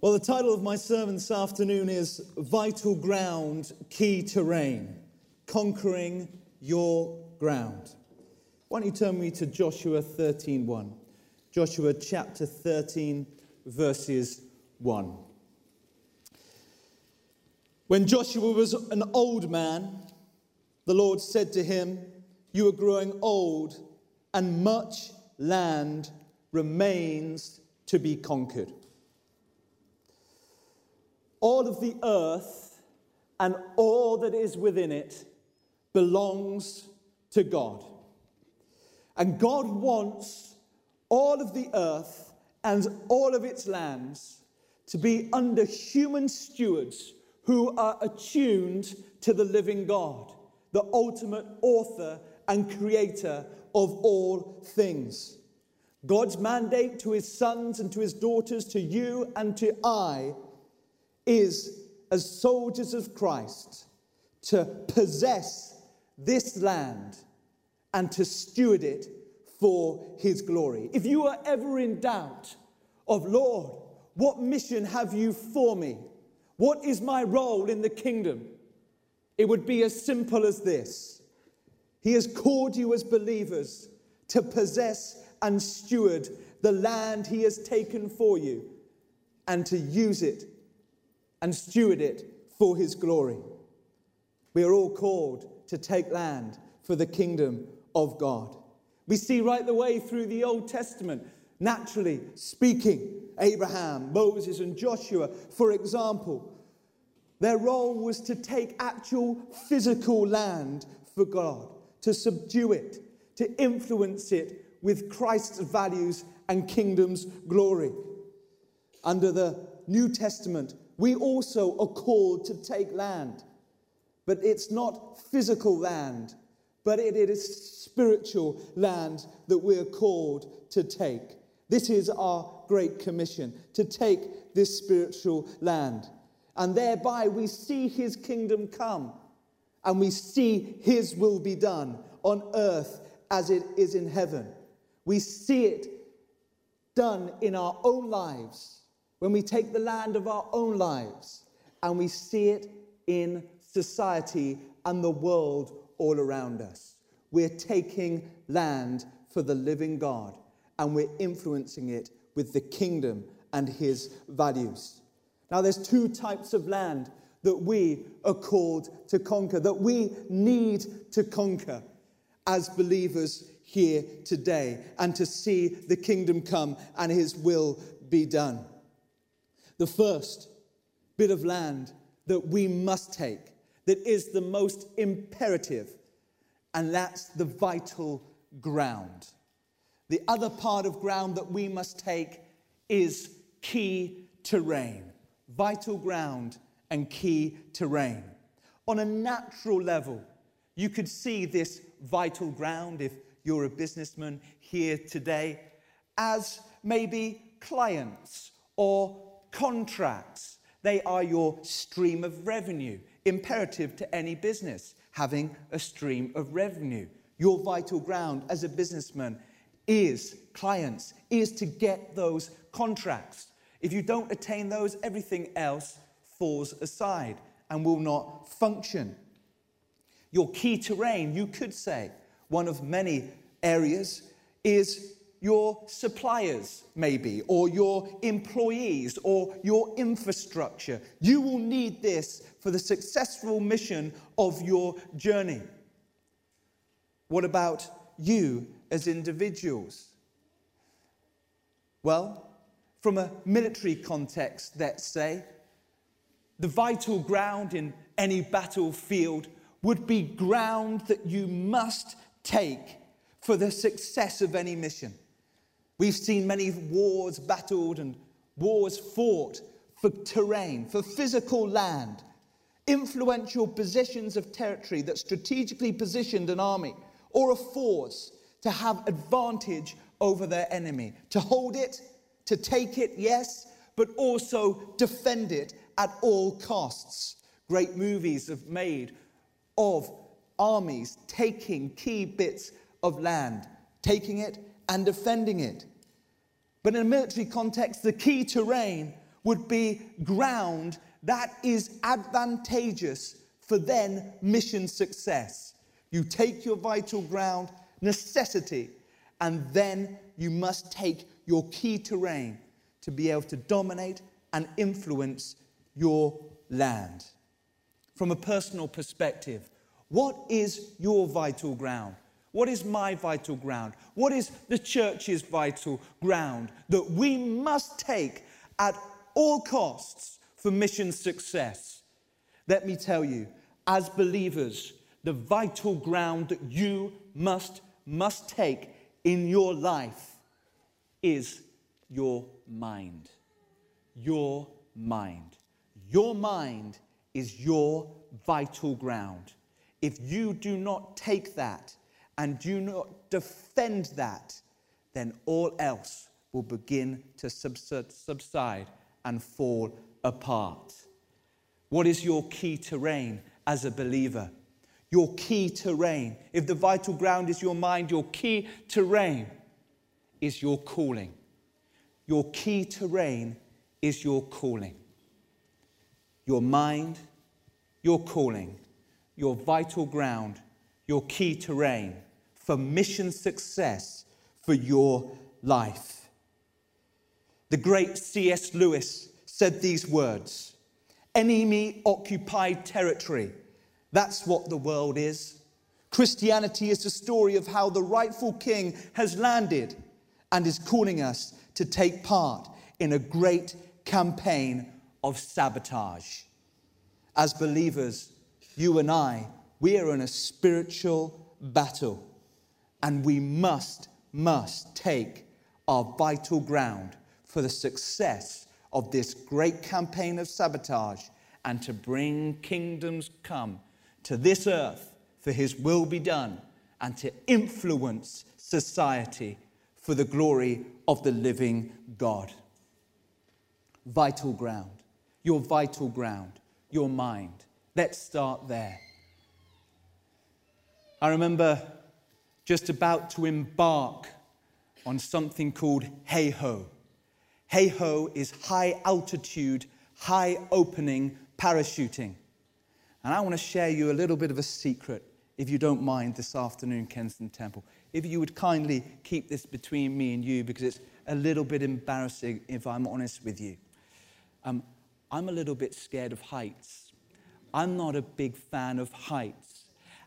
Well, the title of my sermon this afternoon is Vital Ground, Key Terrain Conquering Your Ground. Why don't you turn me to Joshua 13:1? Joshua chapter 13, verses 1. When Joshua was an old man, the Lord said to him, You are growing old, and much land remains to be conquered. All of the earth and all that is within it belongs to God. And God wants all of the earth and all of its lands to be under human stewards who are attuned to the living God, the ultimate author and creator of all things. God's mandate to his sons and to his daughters, to you and to I, is as soldiers of Christ to possess this land and to steward it for his glory. If you are ever in doubt of, Lord, what mission have you for me? What is my role in the kingdom? It would be as simple as this He has called you as believers to possess and steward the land He has taken for you and to use it and steward it for His glory. We are all called to take land for the kingdom of God. We see right the way through the Old Testament, naturally speaking, Abraham, Moses, and Joshua, for example, their role was to take actual physical land for God, to subdue it, to influence it with Christ's values and kingdom's glory. Under the New Testament, we also are called to take land, but it's not physical land, but it is spiritual land that we're called to take. This is our great commission to take this spiritual land. And thereby we see his kingdom come and we see his will be done on earth as it is in heaven. We see it done in our own lives when we take the land of our own lives and we see it in society and the world all around us. We're taking land for the living God and we're influencing it with the kingdom and his values. Now, there's two types of land that we are called to conquer, that we need to conquer as believers here today and to see the kingdom come and his will be done. The first bit of land that we must take, that is the most imperative, and that's the vital ground. The other part of ground that we must take is key terrain, vital ground and key terrain. On a natural level, you could see this vital ground if you're a businessman here today as maybe clients or contracts. They are your stream of revenue, imperative to any business, having a stream of revenue. Your vital ground as a businessman is clients, is to get those contracts. If you don't attain those, everything else falls aside and will not function. Your key terrain, you could say, one of many areas is your suppliers, maybe, or your employees, or your infrastructure. You will need this for the successful mission of your journey. What about you as individuals? Well, from a military context, let's say, the vital ground in any battlefield would be ground that you must take for the success of any mission. We've seen many wars battled and wars fought for terrain, for physical land, influential positions of territory that strategically positioned an army or a force to have advantage over their enemy, to hold it, to take it, yes, but also defend it at all costs. Great movies have made of armies taking key bits of land, taking it and defending it. But in a military context, the key terrain would be ground that is advantageous for then mission success. You take your vital ground, necessity, and then you must take your key terrain to be able to dominate and influence your land. From a personal perspective, what is your vital ground? What is my vital ground? What is the church's vital ground that we must take at all costs for mission success? Let me tell you, as believers, the vital ground that you must, must take in your life is your mind. Your mind. Your mind is your vital ground. If you do not take that and do not defend that, then all else will begin to subside and fall apart. What is your key terrain as a believer? Your key terrain. If the vital ground is your mind, your key terrain is your calling. Your key terrain is your calling. Your mind, your calling, your vital ground, your key terrain for mission success for your life. The great C.S. Lewis said these words Enemy occupied territory. That's what the world is. Christianity is the story of how the rightful king has landed and is calling us to take part in a great campaign of sabotage. As believers, you and I, we are in a spiritual battle. And we must, must take our vital ground for the success of this great campaign of sabotage and to bring kingdoms come to this earth for his will be done and to influence society for the glory of the living God. Vital ground, your vital ground, your mind. Let's start there. I remember just about to embark on something called HAHO. Hey Ho is high altitude, high opening parachuting. And I want to share you a little bit of a secret, if you don't mind, this afternoon, Kensington Temple. If you would kindly keep this between me and you, because it's a little bit embarrassing if I'm honest with you. Um, I'm a little bit scared of heights. I'm not a big fan of heights.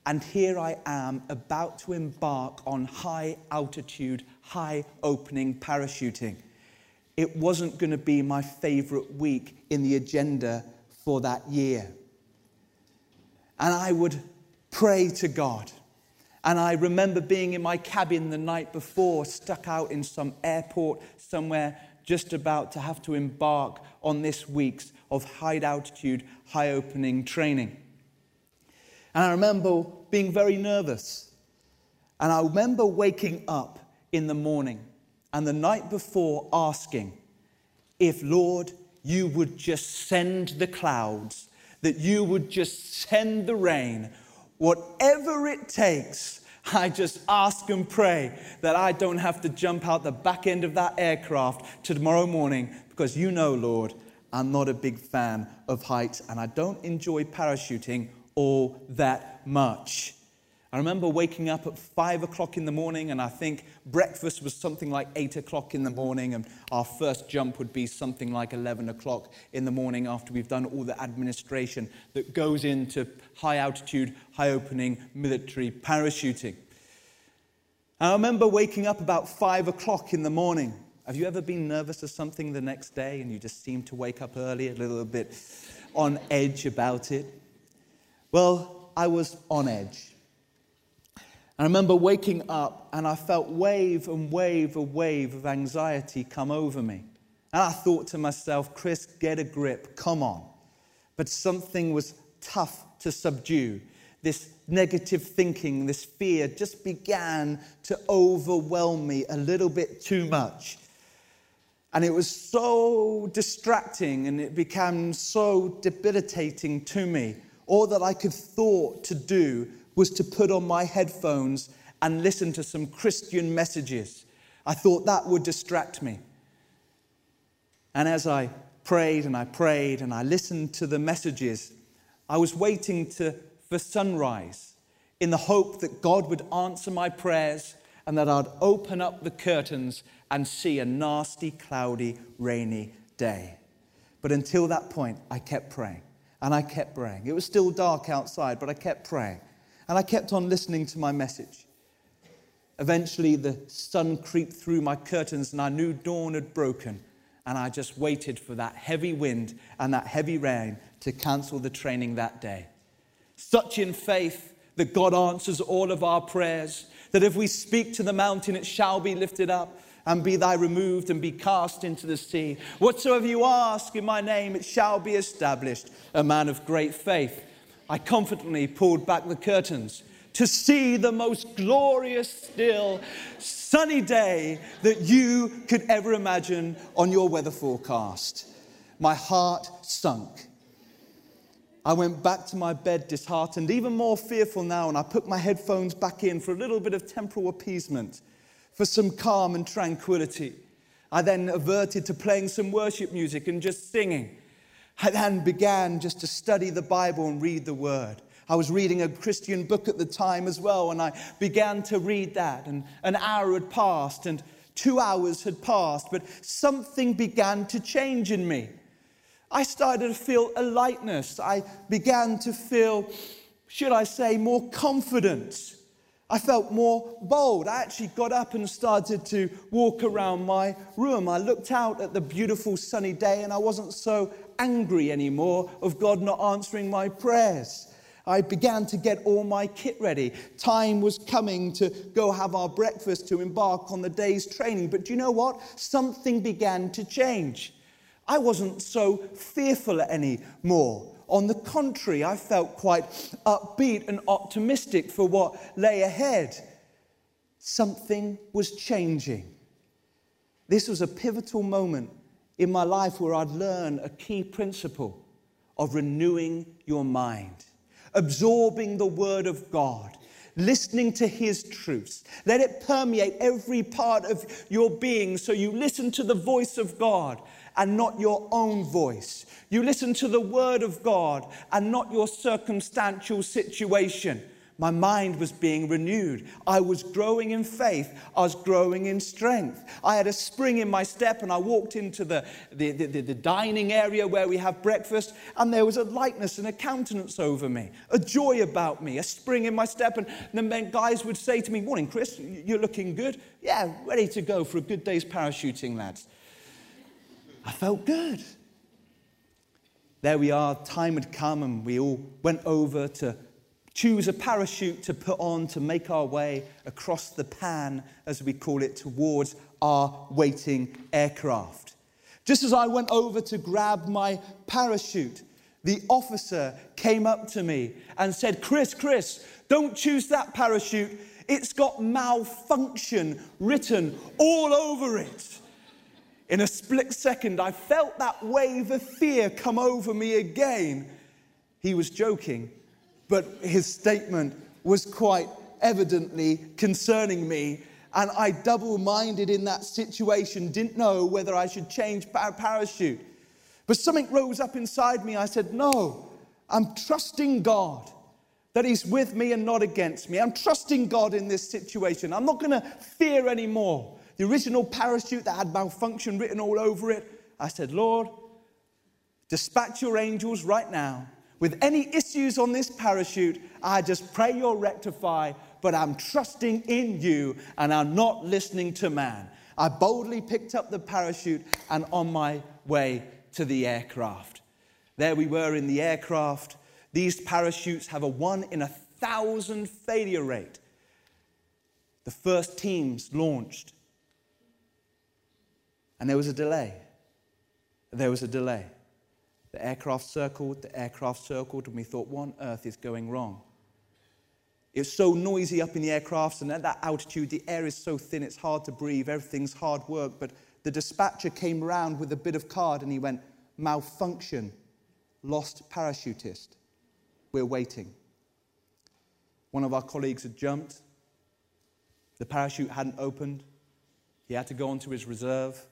And here I am about to embark on high altitude, high opening parachuting. It wasn't going to be my favorite week in the agenda for that year. And I would pray to God. And I remember being in my cabin the night before, stuck out in some airport somewhere, just about to have to embark on this week's of high altitude, high opening training. And I remember being very nervous. And I remember waking up in the morning and the night before asking if, Lord, you would just send the clouds, that you would just send the rain, whatever it takes. I just ask and pray that I don't have to jump out the back end of that aircraft tomorrow morning because you know, Lord, I'm not a big fan of heights and I don't enjoy parachuting all that much. I remember waking up at five o'clock in the morning, and I think breakfast was something like eight o'clock in the morning, and our first jump would be something like 11 o'clock in the morning after we've done all the administration that goes into high altitude, high opening military parachuting. I remember waking up about five o'clock in the morning. Have you ever been nervous of something the next day and you just seem to wake up early, a little bit on edge about it? Well, I was on edge. I remember waking up and I felt wave and wave and wave of anxiety come over me. And I thought to myself, Chris, get a grip, come on. But something was tough to subdue. This negative thinking, this fear just began to overwhelm me a little bit too much. And it was so distracting and it became so debilitating to me all that I could thought to do was to put on my headphones and listen to some Christian messages. I thought that would distract me. And as I prayed and I prayed and I listened to the messages, I was waiting to, for sunrise in the hope that God would answer my prayers and that I'd open up the curtains and see a nasty, cloudy, rainy day. But until that point, I kept praying and I kept praying. It was still dark outside, but I kept praying and I kept on listening to my message. Eventually, the sun creeped through my curtains and I knew dawn had broken. And I just waited for that heavy wind and that heavy rain to cancel the training that day. Such in faith that God answers all of our prayers, that if we speak to the mountain, it shall be lifted up, and be thy removed and be cast into the sea. Whatsoever you ask in my name, it shall be established. A man of great faith. I confidently pulled back the curtains to see the most glorious, still, sunny day that you could ever imagine on your weather forecast. My heart sunk. I went back to my bed disheartened, even more fearful now, and I put my headphones back in for a little bit of temporal appeasement, for some calm and tranquility. I then averted to playing some worship music and just singing. I then began just to study the Bible and read the Word. I was reading a Christian book at the time as well, and I began to read that. And an hour had passed, and two hours had passed, but something began to change in me. I started to feel a lightness. I began to feel, should I say, more confidence. I felt more bold. I actually got up and started to walk around my room. I looked out at the beautiful sunny day and I wasn't so angry anymore of God not answering my prayers. I began to get all my kit ready. Time was coming to go have our breakfast to embark on the day's training. But do you know what? Something began to change. I wasn't so fearful anymore. On the contrary, I felt quite upbeat and optimistic for what lay ahead. Something was changing. This was a pivotal moment in my life where I'd learn a key principle of renewing your mind absorbing the Word of God, listening to His truths. Let it permeate every part of your being so you listen to the voice of God and not your own voice. You listen to the Word of God and not your circumstantial situation. My mind was being renewed. I was growing in faith. I was growing in strength. I had a spring in my step, and I walked into the, the, the, the, dining area where we have breakfast, and there was a lightness and a countenance over me, a joy about me, a spring in my step. And then guys would say to me, Morning, Chris, you're looking good. Yeah, ready to go for a good day's parachuting, lads. I felt good. There we are, time had come, and we all went over to choose a parachute to put on to make our way across the pan, as we call it, towards our waiting aircraft. Just as I went over to grab my parachute, the officer came up to me and said, Chris, Chris, don't choose that parachute. It's got malfunction written all over it. In a split second, I felt that wave of fear come over me again. He was joking, but his statement was quite evidently concerning me. And I double minded in that situation, didn't know whether I should change parachute. But something rose up inside me. I said, No, I'm trusting God that He's with me and not against me. I'm trusting God in this situation. I'm not going to fear anymore. The original parachute that had malfunction written all over it, I said, Lord, dispatch your angels right now with any issues on this parachute, I just pray you'll rectify, but I'm trusting in you and I'm not listening to man. I boldly picked up the parachute and on my way to the aircraft. There we were in the aircraft. These parachutes have a one in a thousand failure rate. The first teams launched, and there was a delay. There was a delay. The aircraft circled, the aircraft circled, and we thought, what on earth is going wrong? It's so noisy up in the aircrafts, and at that altitude, the air is so thin, it's hard to breathe, everything's hard work. But the dispatcher came around with a bit of card and he went, malfunction, lost parachutist. We're waiting. One of our colleagues had jumped. The parachute hadn't opened. He had to go onto his reserve.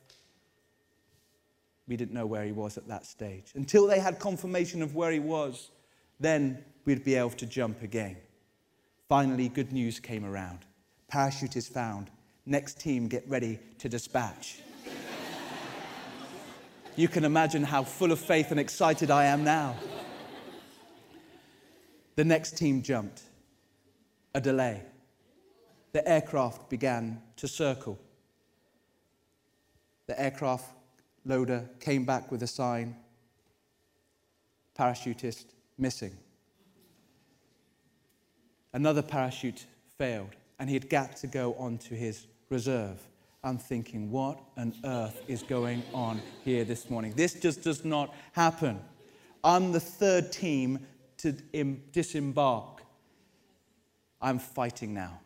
We didn't know where he was at that stage. Until they had confirmation of where he was, then we'd be able to jump again. Finally, good news came around. Parachute is found. Next team, get ready to dispatch. you can imagine how full of faith and excited I am now. The next team jumped. A delay. The aircraft began to circle. The aircraft loader came back with a sign parachutist missing. Another parachute failed, and he had got to go on to his reserve. I'm thinking, what on earth is going on here this morning? This just does not happen. I'm the third team to disembark. I'm fighting now.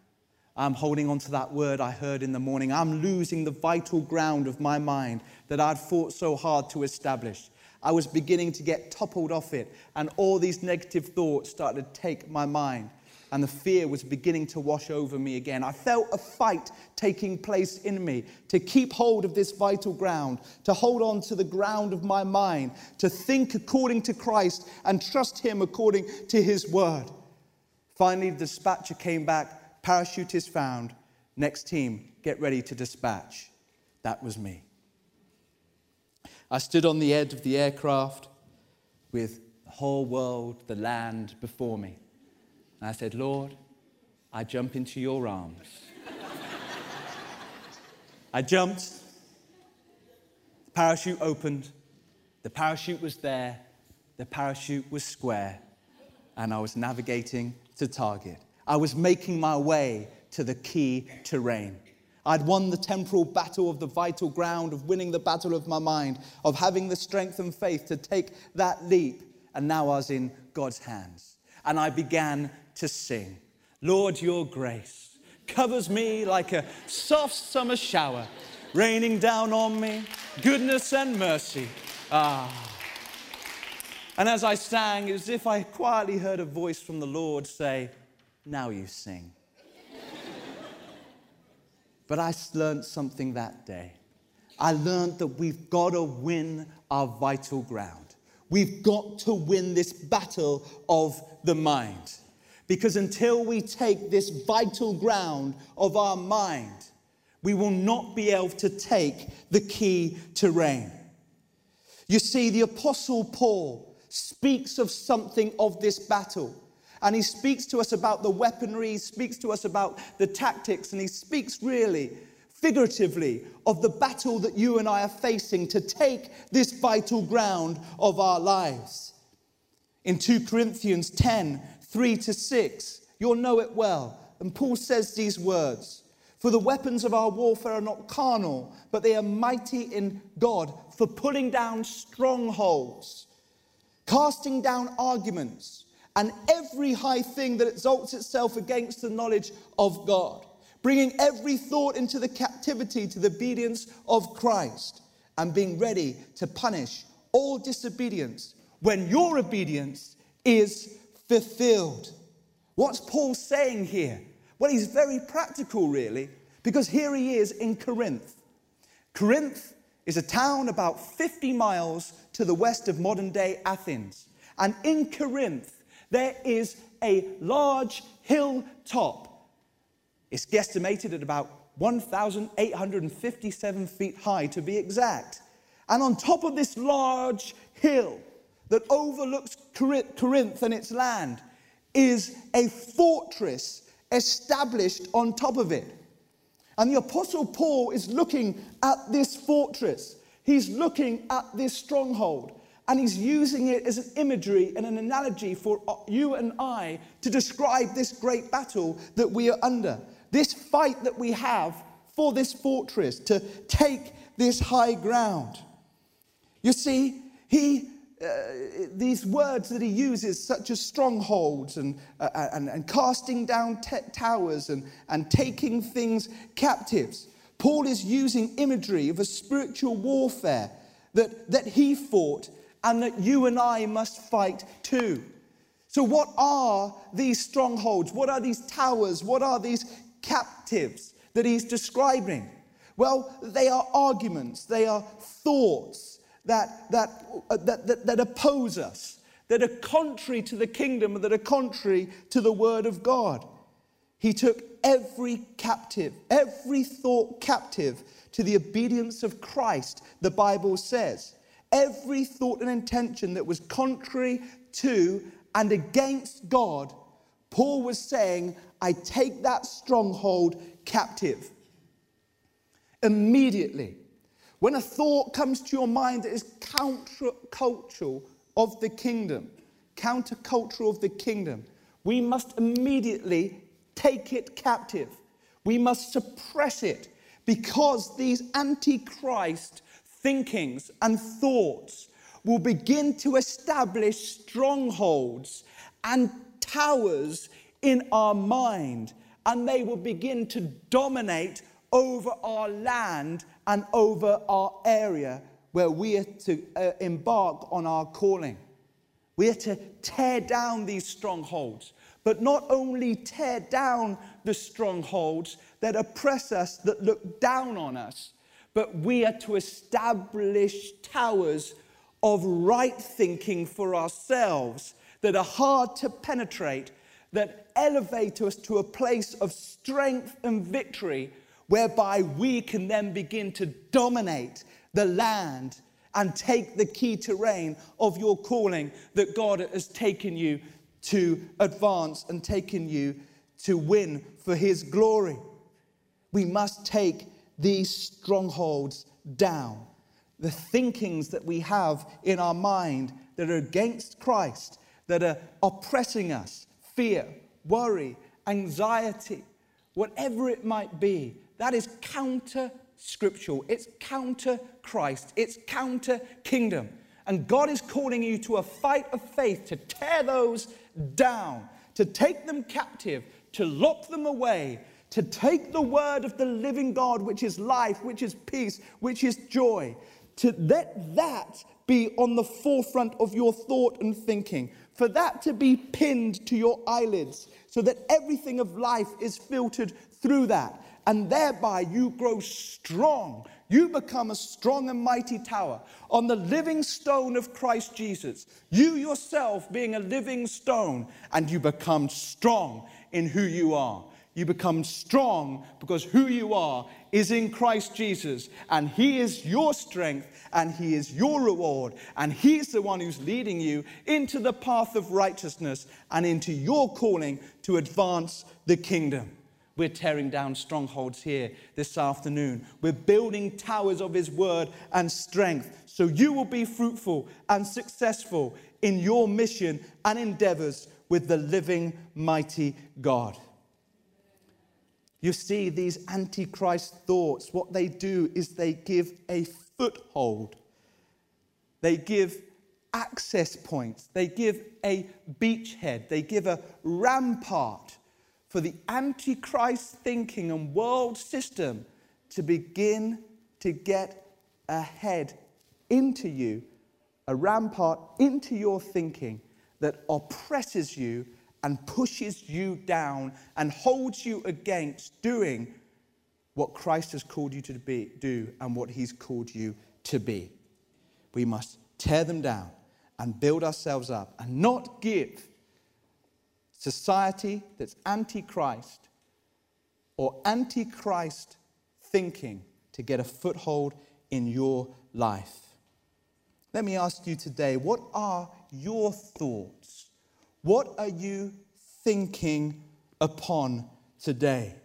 I'm holding on to that word I heard in the morning. I'm losing the vital ground of my mind that I'd fought so hard to establish. I was beginning to get toppled off it, and all these negative thoughts started to take my mind, and the fear was beginning to wash over me again. I felt a fight taking place in me to keep hold of this vital ground, to hold on to the ground of my mind, to think according to Christ and trust Him according to His word. Finally, the dispatcher came back Parachute is found. Next team, get ready to dispatch. That was me. I stood on the edge of the aircraft with the whole world, the land before me. And I said, Lord, I jump into your arms. I jumped, the parachute opened, the parachute was there, the parachute was square, and I was navigating to target. I was making my way to the key terrain. I'd won the temporal battle of the vital ground, of winning the battle of my mind, of having the strength and faith to take that leap. And now I was in God's hands. And I began to sing Lord, your grace covers me like a soft summer shower, raining down on me, goodness and mercy. Ah. And as I sang, it was as if I quietly heard a voice from the Lord say, now you sing. but I learned something that day. I learned that we've got to win our vital ground. We've got to win this battle of the mind. Because until we take this vital ground of our mind, we will not be able to take the key terrain. You see, the Apostle Paul speaks of something of this battle. And he speaks to us about the weaponry, he speaks to us about the tactics, and he speaks really figuratively of the battle that you and I are facing to take this vital ground of our lives. In 2 Corinthians 10 3 to 6, you'll know it well. And Paul says these words For the weapons of our warfare are not carnal, but they are mighty in God for pulling down strongholds, casting down arguments and every high thing that exalts itself against the knowledge of God, bringing every thought into the captivity to the obedience of Christ, and being ready to punish all disobedience when your obedience is fulfilled. What's Paul saying here? Well, he's very practical, really, because here he is in Corinth. Corinth is a town about 50 miles to the west of modern day Athens. And in Corinth, there is a large hilltop. It's guesstimated at about 1,857 feet high to be exact. And on top of this large hill that overlooks Corinth and its land is a fortress established on top of it. And the Apostle Paul is looking at this fortress. He's looking at this stronghold. And he's using it as an imagery and an analogy for you and I to describe this great battle that we are under. This fight that we have for this fortress to take this high ground. You see, he uh, these words that he uses, such as strongholds and, uh, and, and casting down t- towers and, and taking things captives, Paul is using imagery of a spiritual warfare that, that he fought and that you and I must fight too. So, what are these strongholds? What are these towers? What are these captives that he's describing? Well, they are arguments, they are thoughts, that, that, uh, that, that, that oppose us, that are contrary to the kingdom, that are contrary to the word of God. He took every captive, every thought captive to the obedience of Christ, the Bible says. Every thought and intention that was contrary to and against God, Paul was saying, I take that stronghold captive. Immediately, when a thought comes to your mind that is countercultural of the kingdom, countercultural of the kingdom, we must immediately take it captive. We must suppress it because these antichrist thinkings and thoughts will begin to establish strongholds and towers in our mind, and they will begin to dominate over our land and over our area where we are to uh, embark on our calling. We are to tear down these strongholds, but not only tear down the strongholds that oppress us, that look down on us, but we are to establish towers of right thinking for ourselves that are hard to penetrate, that elevate us to a place of strength and victory whereby we can then begin to dominate the land and take the key terrain of your calling that God has taken you to advance and taken you to win for His glory. We must take these strongholds down. The thinkings that we have in our mind that are against Christ, that are oppressing us, fear, worry, anxiety, whatever it might be, that is counter scriptural. It's counter Christ. It's counter kingdom. And God is calling you to a fight of faith to tear those down, to take them captive, to lock them away, to take the word of the living God, which is life, which is peace, which is joy, to let that be on the forefront of your thought and thinking, for that to be pinned to your eyelids, so that everything of life is filtered through that and thereby you grow strong. You become a strong and mighty tower on the living stone of Christ Jesus. You yourself being a living stone, and you become strong in who you are. You become strong because who you are is in Christ Jesus, and He is your strength, and He is your reward, and He's the one who's leading you into the path of righteousness and into your calling to advance the kingdom. We're tearing down strongholds here this afternoon. We're building towers of His word and strength so you will be fruitful and successful in your mission and endeavors with the living, mighty God. You see, these antichrist thoughts, what they do is they give a foothold, they give access points, they give a beachhead, they give a rampart for the antichrist thinking and world system to begin to get ahead into you, a rampart into your thinking that oppresses you and pushes you down and holds you against doing what Christ has called you to be, do and what he's called you to be. We must tear them down and build ourselves up and not give society that's anti-Christ or anti-Christ thinking to get a foothold in your life. Let me ask you today what are your thoughts? What are you thinking upon today?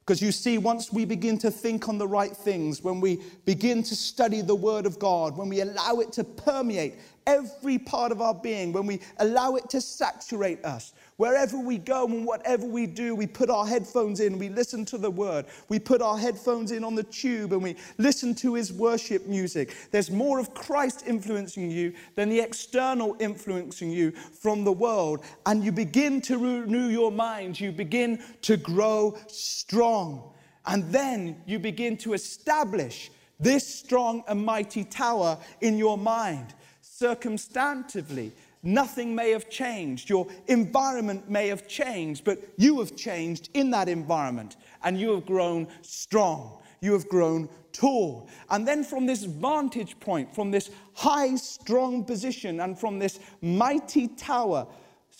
Because you see, once we begin to think on the right things, when we begin to study the Word of God, when we allow it to permeate every part of our being, when we allow it to saturate us, Wherever we go and whatever we do, we put our headphones in, we listen to the word. We put our headphones in on the tube and we listen to his worship music. There's more of Christ influencing you than the external influencing you from the world. And you begin to renew your mind, you begin to grow strong. And then you begin to establish this strong and mighty tower in your mind circumstantively Nothing may have changed. Your environment may have changed, but you have changed in that environment and you have grown strong. you have grown tall. And then from this vantage point, from this high, strong position, and from this mighty tower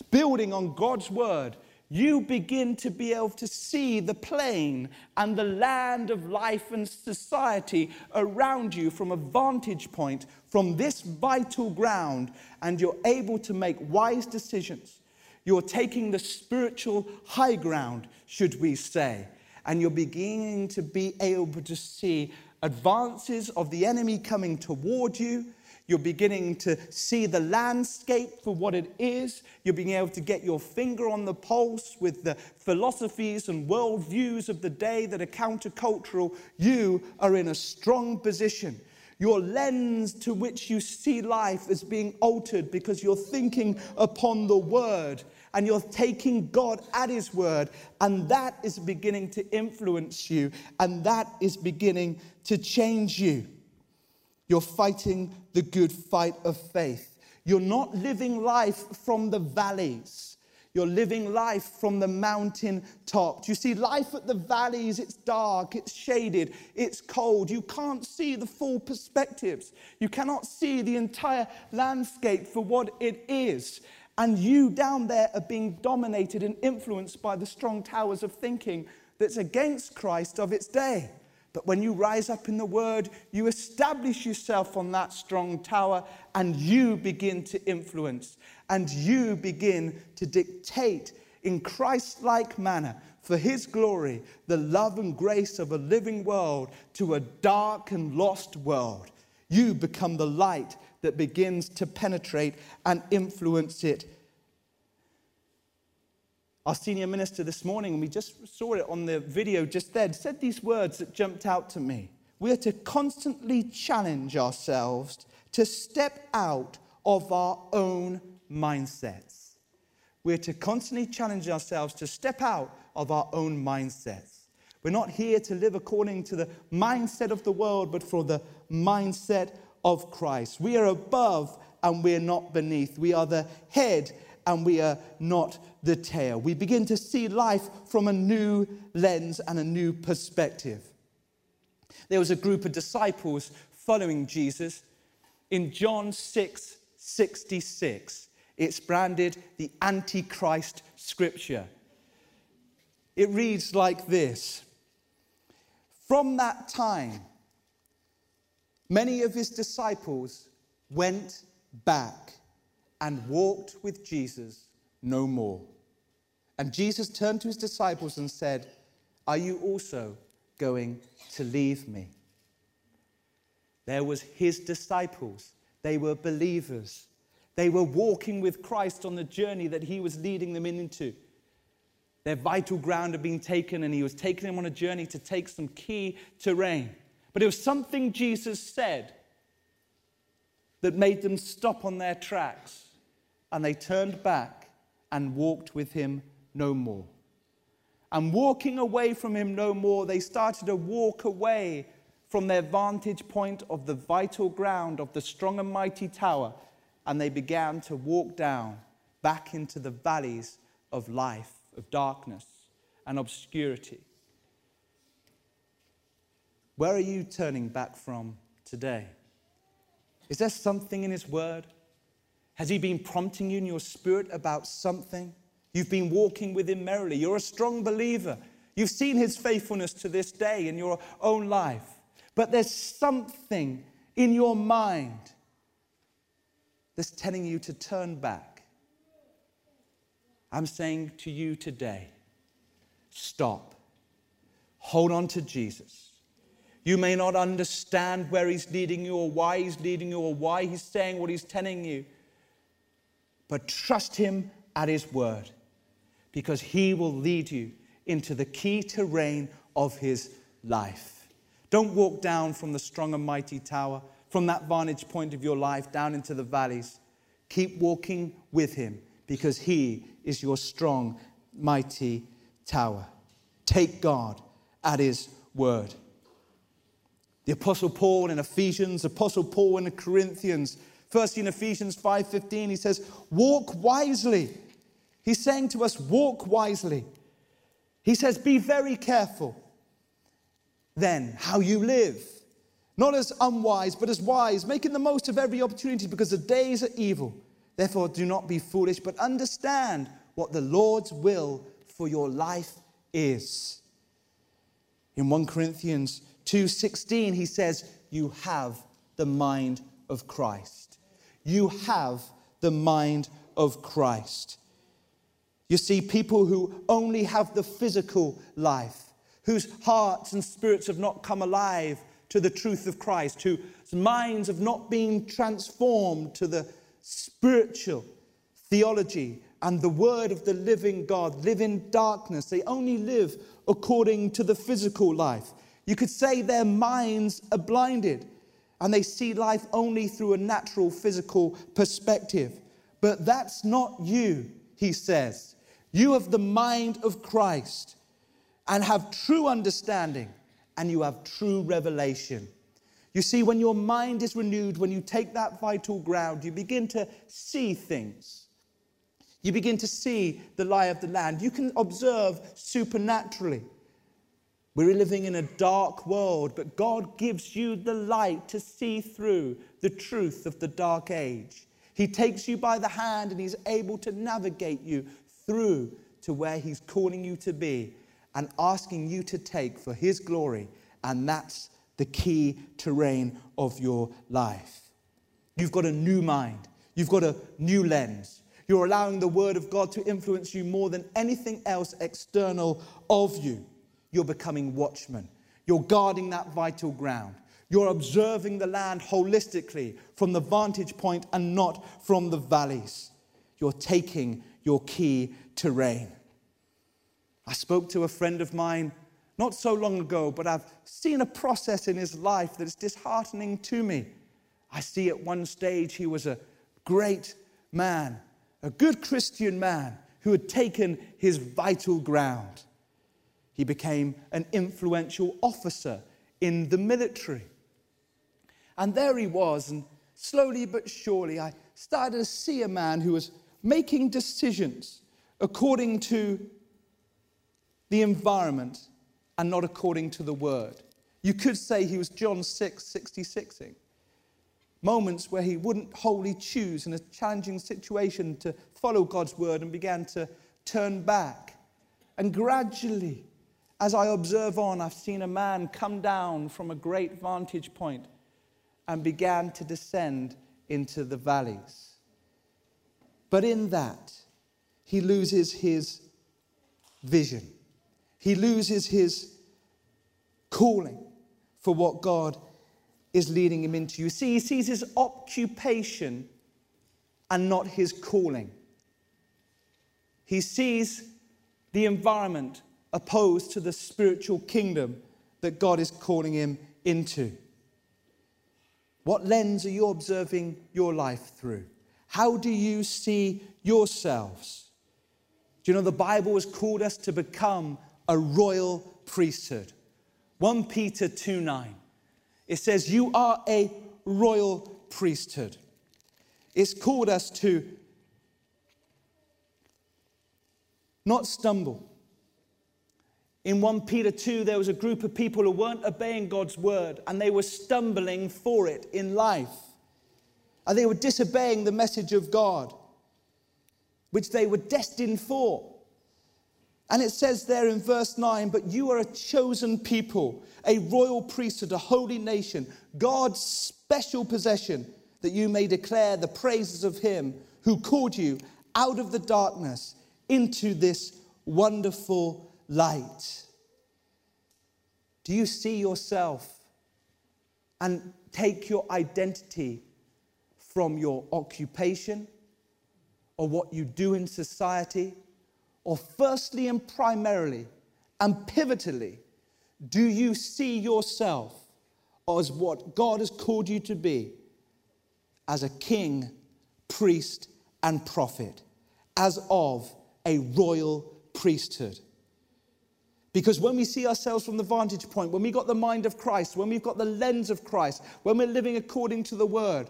building on God's word, you begin to be able to see the plain and the land of life and society around you from a vantage point, from this vital ground, and you're able to make wise decisions. You're taking the spiritual high ground, should we say, and you're beginning to be able to see advances of the enemy coming toward you you're beginning to see the landscape for what it is. You're being able to get your finger on the pulse with the philosophies and worldviews of the day that are countercultural. You are in a strong position. Your lens to which you see life is being altered because you're thinking upon the word and you're taking God at His word, and that is beginning to influence you, and that is beginning to change you. You're fighting the good fight of faith. You're not living life from the valleys. You're living life from the mountain top. You see, life at the valleys, it's dark, it's shaded, it's cold. You can't see the full perspectives. You cannot see the entire landscape for what it is. And you down there are being dominated and influenced by the strong towers of thinking that's against Christ of its day. But when you rise up in the word, you establish yourself on that strong tower and you begin to influence and you begin to dictate in Christ like manner for his glory the love and grace of a living world to a dark and lost world. You become the light that begins to penetrate and influence it our senior minister this morning, and we just saw it on the video just then, said these words that jumped out to me. We are to constantly challenge ourselves to step out of our own mindsets. We're to constantly challenge ourselves to step out of our own mindsets. We're not here to live according to the mindset of the world, but for the mindset of Christ. We are above and we're not beneath. We are the head and we are not the tail. We begin to see life from a new lens and a new perspective. There was a group of disciples following Jesus. In John 6 66, it's branded the Antichrist scripture. It reads like this From that time, many of his disciples went back and walked with Jesus no more. And Jesus turned to his disciples and said, Are you also going to leave me? There was his disciples. They were believers. They were walking with Christ on the journey that he was leading them into. Their vital ground had been taken, and he was taking them on a journey to take some key terrain. But it was something Jesus said that made them stop on their tracks and they turned back and walked with him no more. And walking away from him no more, they started to walk away from their vantage point of the vital ground of the strong and mighty tower, and they began to walk down back into the valleys of life, of darkness and obscurity. Where are you turning back from today? Is there something in His Word? Has He been prompting you in your spirit about something? You've been walking with Him merrily. You're a strong believer. You've seen His faithfulness to this day in your own life. But there's something in your mind that's telling you to turn back. I'm saying to you today stop. Hold on to Jesus. You may not understand where He's leading you or why He's leading you or why He's saying what He's telling you but trust Him at His word because He will lead you into the key terrain of His life. Don't walk down from the strong and mighty tower, from that vantage point of your life, down into the valleys. Keep walking with Him because He is your strong, mighty tower. Take God at His word. The Apostle Paul in Ephesians, Apostle Paul in the Corinthians, First in Ephesians 5:15 he says, "Walk wisely." He's saying to us, "Walk wisely." He says, "Be very careful then how you live. Not as unwise, but as wise, making the most of every opportunity because the days are evil. Therefore, do not be foolish, but understand what the Lord's will for your life is. In 1 Corinthians 2:16 he says, "You have the mind of Christ." You have the mind of Christ. You see, people who only have the physical life, whose hearts and spirits have not come alive to the truth of Christ, whose minds have not been transformed to the spiritual theology and the word of the living God, live in darkness. They only live according to the physical life. You could say their minds are blinded and they see life only through a natural physical perspective. But that's not you, he says. You have the mind of Christ and have true understanding and you have true revelation. You see, when your mind is renewed, when you take that vital ground, you begin to see things. You begin to see the lie of the land. You can observe supernaturally. We're living in a dark world, but God gives you the light to see through the truth of the dark age. He takes you by the hand and He's able to navigate you through to where He's calling you to be and asking you to take for His glory. And that's the key terrain of your life. You've got a new mind, you've got a new lens. You're allowing the Word of God to influence you more than anything else external of you. You're becoming watchmen. You're guarding that vital ground. You're observing the land holistically from the vantage point and not from the valleys. You're taking your key terrain. I spoke to a friend of mine not so long ago, but I've seen a process in his life that is disheartening to me. I see at one stage he was a great man, a good Christian man who had taken his vital ground. He became an influential officer in the military. And there he was, and slowly but surely, I started to see a man who was making decisions according to the environment and not according to the word. You could say he was John 6 66 moments where he wouldn't wholly choose in a challenging situation to follow God's word and began to turn back. And gradually, as I observe on, I've seen a man come down from a great vantage point and began to descend into the valleys. But in that, he loses his vision. He loses his calling for what God is leading him into. You see, he sees his occupation and not his calling. He sees the environment opposed to the spiritual kingdom that God is calling him into. What lens are you observing your life through? How do you see yourselves? Do you know the Bible has called us to become a royal priesthood. 1 Peter 2 9. It says, You are a royal priesthood. It's called us to not stumble. In 1 Peter 2, there was a group of people who weren't obeying God's word and they were stumbling for it in life. And they were disobeying the message of God, which they were destined for. And it says there in verse 9, but you are a chosen people, a royal priesthood, a holy nation, God's special possession, that you may declare the praises of him who called you out of the darkness into this wonderful light. Do you see yourself and take your identity from your occupation or what you do in society? Or firstly and primarily and pivotally, do you see yourself as what God has called you to be as a king, priest, and prophet, as of a royal priesthood? Because when we see ourselves from the vantage point, when we've got the mind of Christ, when we've got the lens of Christ, when we're living according to the word,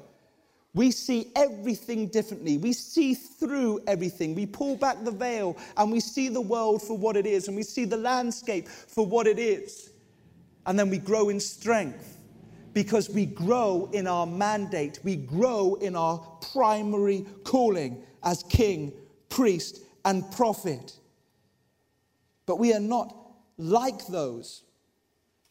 we see everything differently. We see through everything. We pull back the veil and we see the world for what it is and we see the landscape for what it is. and then we grow in strength because we grow in our mandate, we grow in our primary calling as king, priest, and prophet. But we are not like those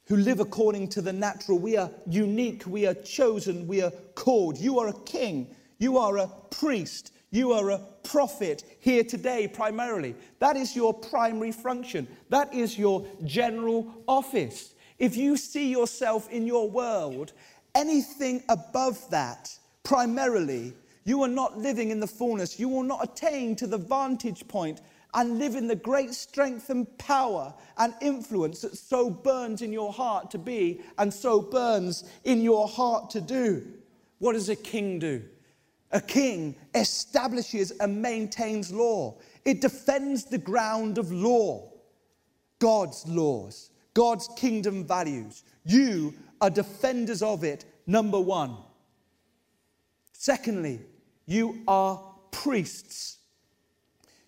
who live according to the natural. We are unique, we are chosen, we are called. You are a king, you are a priest, you are a prophet here today, primarily. That is your primary function, that is your general office. If you see yourself in your world, anything above that, primarily, you are not living in the fullness. You will not attain to the vantage point and live in the great strength and power and influence that so burns in your heart to be and so burns in your heart to do. What does a king do? A king establishes and maintains law, it defends the ground of law, God's laws, God's kingdom values. You are defenders of it, number one. Secondly, you are priests.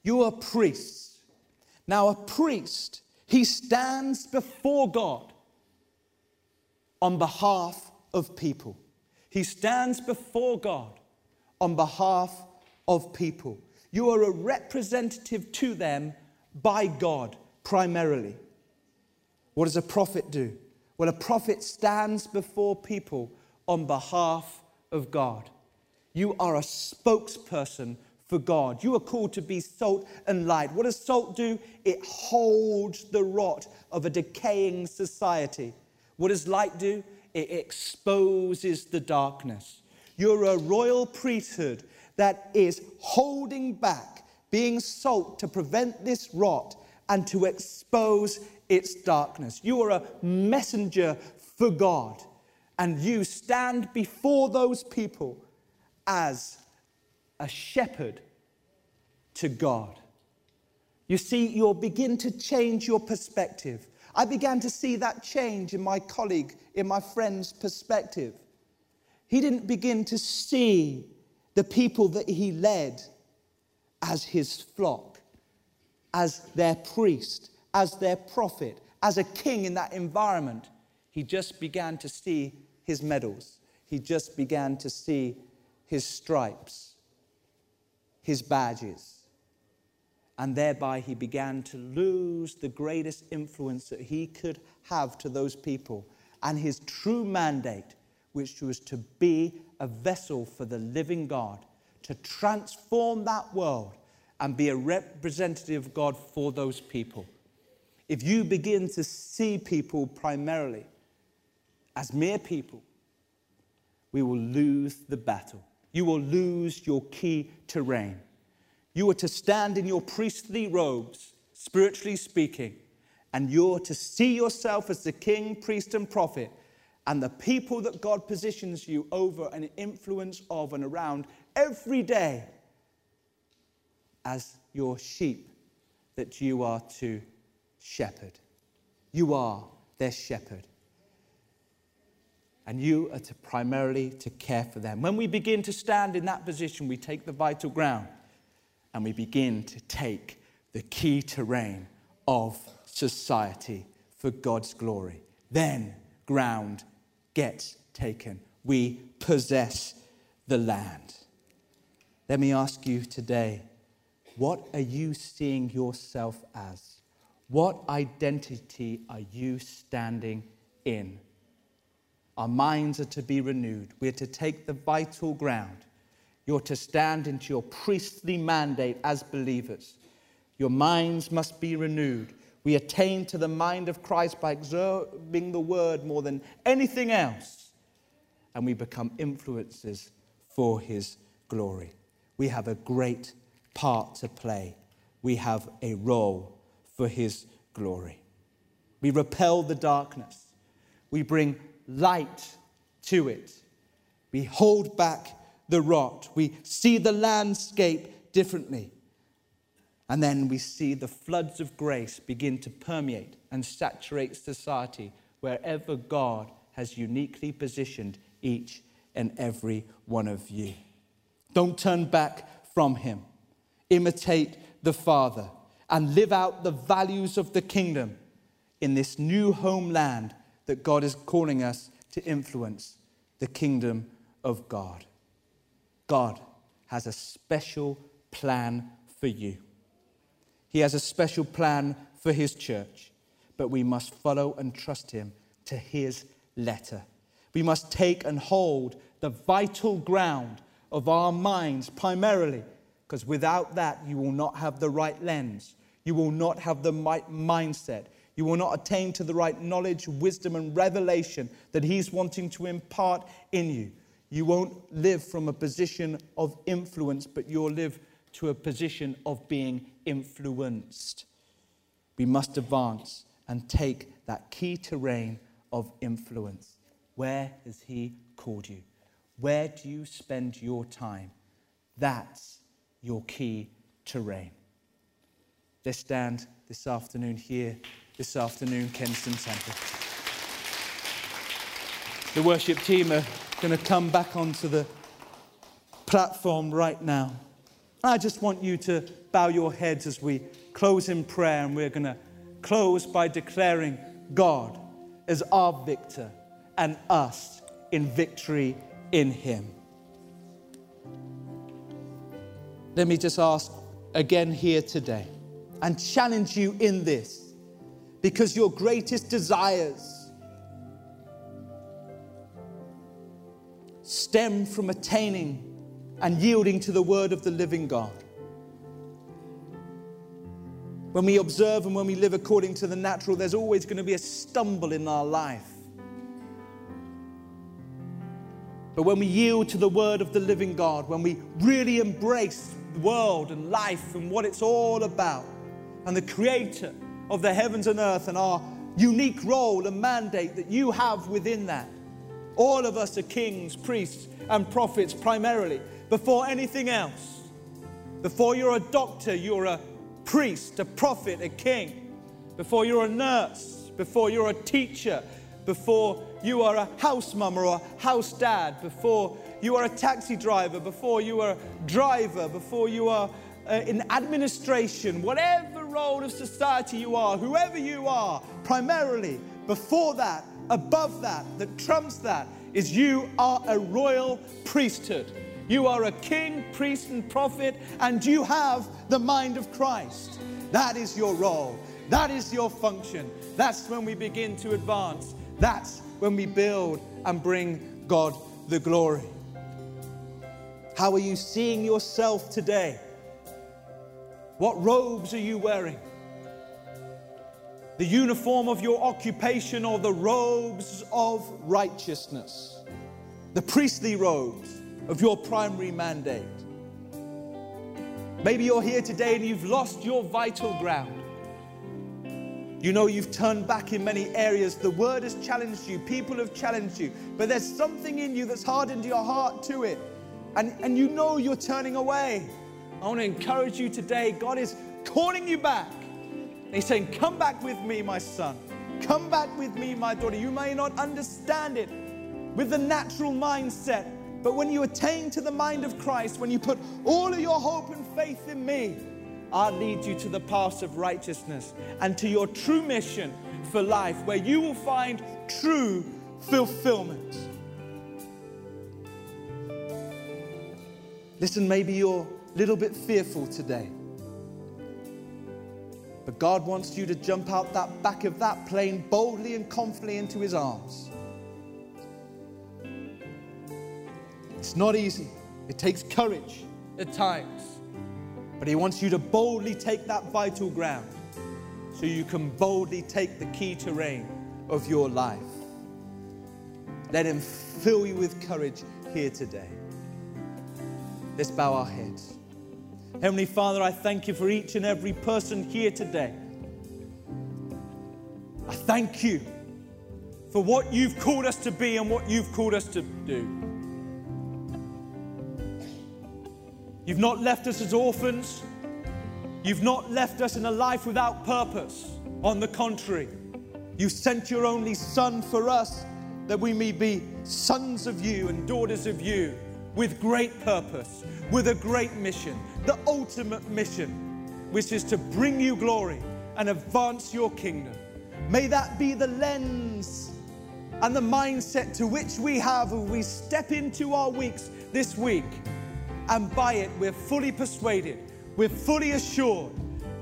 You are priests. Now, a priest, he stands before God on behalf of people. He stands before God on behalf of people. You are a representative to them by God primarily. What does a prophet do? Well, a prophet stands before people on behalf of God. You are a spokesperson for God. You are called to be salt and light. What does salt do? It holds the rot of a decaying society. What does light do? It exposes the darkness. You're a royal priesthood that is holding back, being salt to prevent this rot and to expose its darkness. You are a messenger for God, and you stand before those people as a shepherd to God. You see, you'll begin to change your perspective. I began to see that change in my colleague, in my friend's perspective he didn't begin to see the people that he led as his flock, as their priest, as their prophet, as a king in that environment. He just began to see his medals. He just began to see his stripes, his badges. And thereby he began to lose the greatest influence that he could have to those people and his true mandate which was to be a vessel for the living God, to transform that world and be a representative of God for those people. If you begin to see people primarily as mere people, we will lose the battle. You will lose your key terrain. You are to stand in your priestly robes, spiritually speaking, and you're to see yourself as the king, priest, and prophet and the people that God positions you over and influence of and around every day as your sheep that you are to shepherd. You are their shepherd. And you are to primarily to care for them. When we begin to stand in that position, we take the vital ground and we begin to take the key terrain of society for God's glory. Then ground gets taken. We possess the land. Let me ask you today what are you seeing yourself as? What identity are you standing in? Our minds are to be renewed. We're to take the vital ground. You're to stand into your priestly mandate as believers. Your minds must be renewed. We attain to the mind of Christ by observing the word more than anything else, and we become influences for his glory. We have a great part to play. We have a role for his glory. We repel the darkness. We bring light to it. We hold back the rot. We see the landscape differently. And then we see the floods of grace begin to permeate and saturate society wherever God has uniquely positioned each and every one of you. Don't turn back from Him. Imitate the Father and live out the values of the kingdom in this new homeland that God is calling us to influence the kingdom of God. God has a special plan for you. He has a special plan for His church, but we must follow and trust Him to His letter. We must take and hold the vital ground of our minds primarily, because without that, you will not have the right lens. You will not have the right mindset. You will not attain to the right knowledge, wisdom, and revelation that He's wanting to impart in you. You won't live from a position of influence, but you'll live to a position of being influenced. We must advance and take that key terrain of influence. Where has He called you? Where do you spend your time? That's your key terrain. Let's stand this afternoon here, this afternoon, Kensington Temple. The worship team are going to come back onto the platform right now. I just want you to bow your heads as we close in prayer, and we're going to close by declaring God as our victor and us in victory in Him. Let me just ask again here today and challenge you in this because your greatest desires stem from attaining and yielding to the word of the living God. When we observe and when we live according to the natural, there's always going to be a stumble in our life. But when we yield to the word of the living God, when we really embrace the world and life and what it's all about, and the creator of the heavens and earth, and our unique role and mandate that you have within that, all of us are kings, priests, and prophets primarily. Before anything else, before you're a doctor, you're a priest, a prophet, a king. Before you're a nurse, before you're a teacher, before you are a house mum or a house dad, before you are a taxi driver, before you are a driver, before you are uh, in administration, whatever role of society you are, whoever you are, primarily, before that, above that, that trumps that, is you are a royal priesthood. You are a king, priest, and prophet, and you have the mind of Christ. That is your role. That is your function. That's when we begin to advance. That's when we build and bring God the glory. How are you seeing yourself today? What robes are you wearing? the uniform of your occupation or the robes of righteousness, the priestly robes of your primary mandate. Maybe you're here today and you've lost your vital ground. You know you've turned back in many areas. The word has challenged you, people have challenged you, but there's something in you that's hardened your heart to it. And, and you know you're turning away. I want to encourage you today. God is calling you back. He's saying, Come back with me, my son. Come back with me, my daughter. You may not understand it with the natural mindset, but when you attain to the mind of Christ, when you put all of your hope and faith in me, I'll lead you to the paths of righteousness and to your true mission for life, where you will find true fulfillment. Listen, maybe you're little bit fearful today. But God wants you to jump out that back of that plane boldly and confidently into his arms. It's not easy. It takes courage at times. But he wants you to boldly take that vital ground so you can boldly take the key terrain of your life. Let him fill you with courage here today. Let's bow our heads. Heavenly Father, I thank you for each and every person here today. I thank you for what you've called us to be and what you've called us to do. You've not left us as orphans. You've not left us in a life without purpose. On the contrary, you sent your only Son for us that we may be sons of you and daughters of you with great purpose, with a great mission, the ultimate mission, which is to bring you glory and advance your kingdom. May that be the lens and the mindset to which we have as we step into our weeks this week. And by it, we're fully persuaded, we're fully assured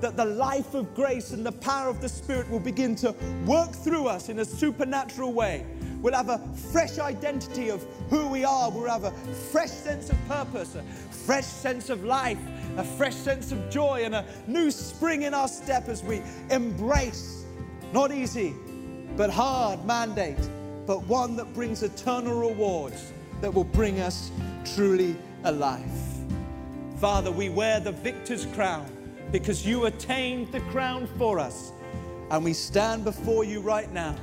that the life of grace and the power of the Spirit will begin to work through us in a supernatural way. We'll have a fresh identity of who we are. We'll have a fresh sense of purpose, a fresh sense of life, a fresh sense of joy, and a new spring in our step as we embrace, not easy, but hard mandate but one that brings eternal rewards that will bring us truly alive. Father, we wear the victor's crown because you attained the crown for us. And we stand before you right now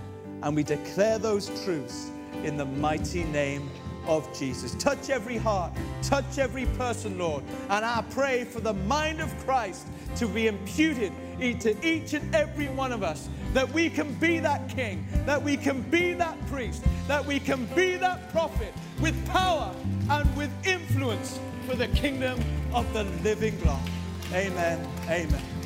and we declare those truths in the mighty name of Jesus. Touch every heart, touch every person, Lord. And I pray for the mind of Christ to be imputed to each and every one of us that we can be that king, that we can be that priest, that we can be that prophet with power and with influence for the kingdom of the living God. Amen. Amen.